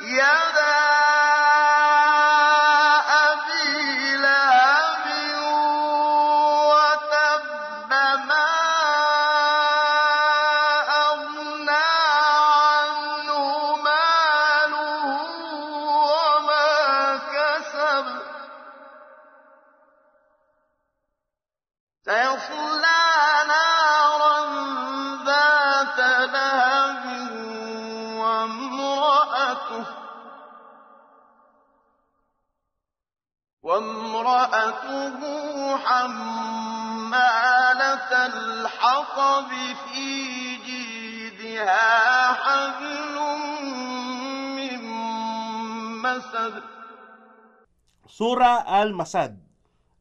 يدا سيصلى نارا ذات لهب وامرأته وامرأته حمالة الحطب في جيدها حبل من مسد. Sura Al-Masad.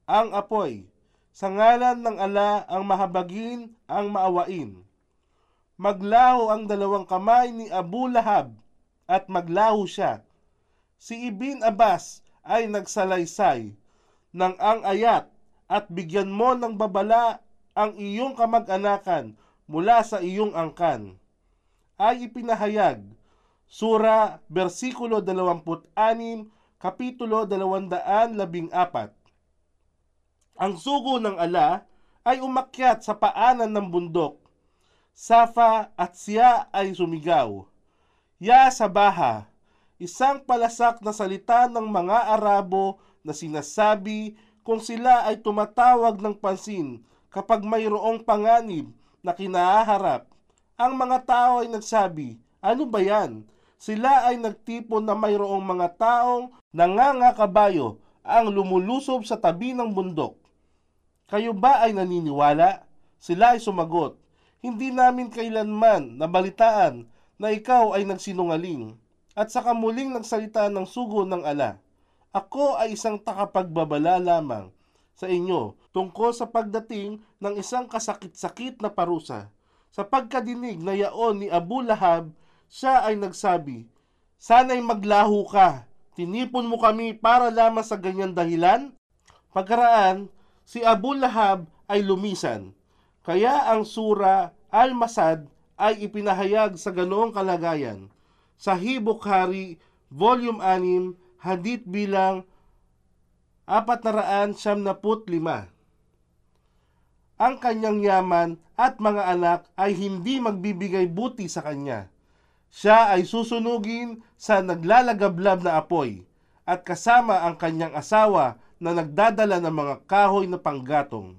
Ang apoy Sa ngalan ng ala ang mahabagin ang maawain. Maglaho ang dalawang kamay ni Abu Lahab at maglaho siya. Si Ibn Abbas ay nagsalaysay ng ang ayat at bigyan mo ng babala ang iyong kamag-anakan mula sa iyong angkan. Ay ipinahayag Sura, versikulo 26, kapitulo 214. Ang sugo ng ala ay umakyat sa paanan ng bundok. Safa at siya ay sumigaw. Ya Sabaha, isang palasak na salita ng mga Arabo na sinasabi kung sila ay tumatawag ng pansin kapag mayroong panganib na kinaharap. Ang mga tao ay nagsabi, ano ba yan? Sila ay nagtipon na mayroong mga taong nangangakabayo ang lumulusob sa tabi ng bundok. Kayo ba ay naniniwala? Sila ay sumagot, Hindi namin kailanman nabalitaan na ikaw ay nagsinungaling. At sa kamuling nagsalita ng sugo ng ala, Ako ay isang takapagbabala lamang sa inyo tungkol sa pagdating ng isang kasakit-sakit na parusa. Sa pagkadinig na yaon ni Abu Lahab, siya ay nagsabi, Sana'y maglaho ka, tinipon mo kami para lamang sa ganyan dahilan? Pagkaraan, si Abu Lahab ay lumisan. Kaya ang sura Al-Masad ay ipinahayag sa ganoong kalagayan. Sa Hibukhari, Volume 6, Hadith bilang 475. Ang kanyang yaman at mga anak ay hindi magbibigay buti sa kanya. Siya ay susunugin sa naglalagablab na apoy at kasama ang kanyang asawa na nagdadala ng mga kahoy na panggatong.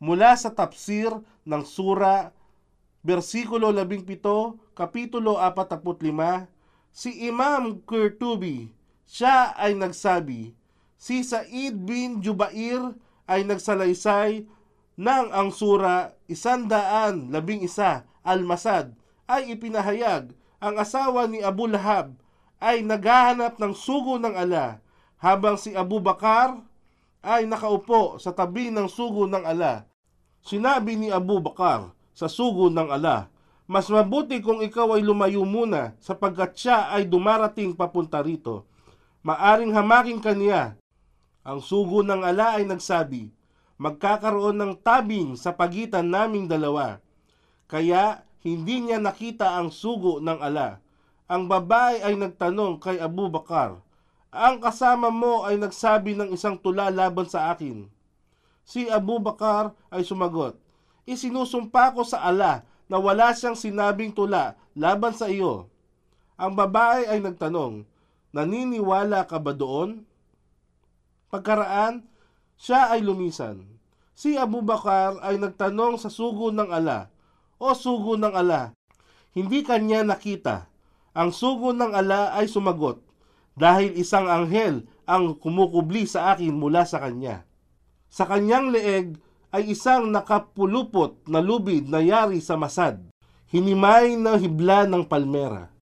Mula sa tafsir ng sura, versikulo 17, kapitulo 45, si Imam Qurtubi, siya ay nagsabi, si Said bin Jubair ay nagsalaysay ng ang sura isandaan labing isa al-Masad ay ipinahayag ang asawa ni Abu Lahab ay naghahanap ng sugo ng ala habang si Abu Bakar ay nakaupo sa tabi ng sugo ng ala. Sinabi ni Abu Bakar sa sugo ng ala, Mas mabuti kung ikaw ay lumayo muna sapagkat siya ay dumarating papunta rito. Maaring hamakin kaniya. Ang sugo ng ala ay nagsabi, Magkakaroon ng tabing sa pagitan naming dalawa. Kaya hindi niya nakita ang sugo ng ala. Ang babae ay nagtanong kay Abu Bakar, Ang kasama mo ay nagsabi ng isang tula laban sa akin. Si Abu Bakar ay sumagot, Isinusumpa ko sa ala na wala siyang sinabing tula laban sa iyo. Ang babae ay nagtanong, Naniniwala ka ba doon? Pagkaraan, siya ay lumisan. Si Abu Bakar ay nagtanong sa sugo ng ala, O sugo ng ala, hindi kanya nakita. Ang sugo ng ala ay sumagot, dahil isang anghel ang kumukubli sa akin mula sa kanya. Sa kanyang leeg ay isang nakapulupot na lubid na yari sa masad, hinimay na hibla ng palmera.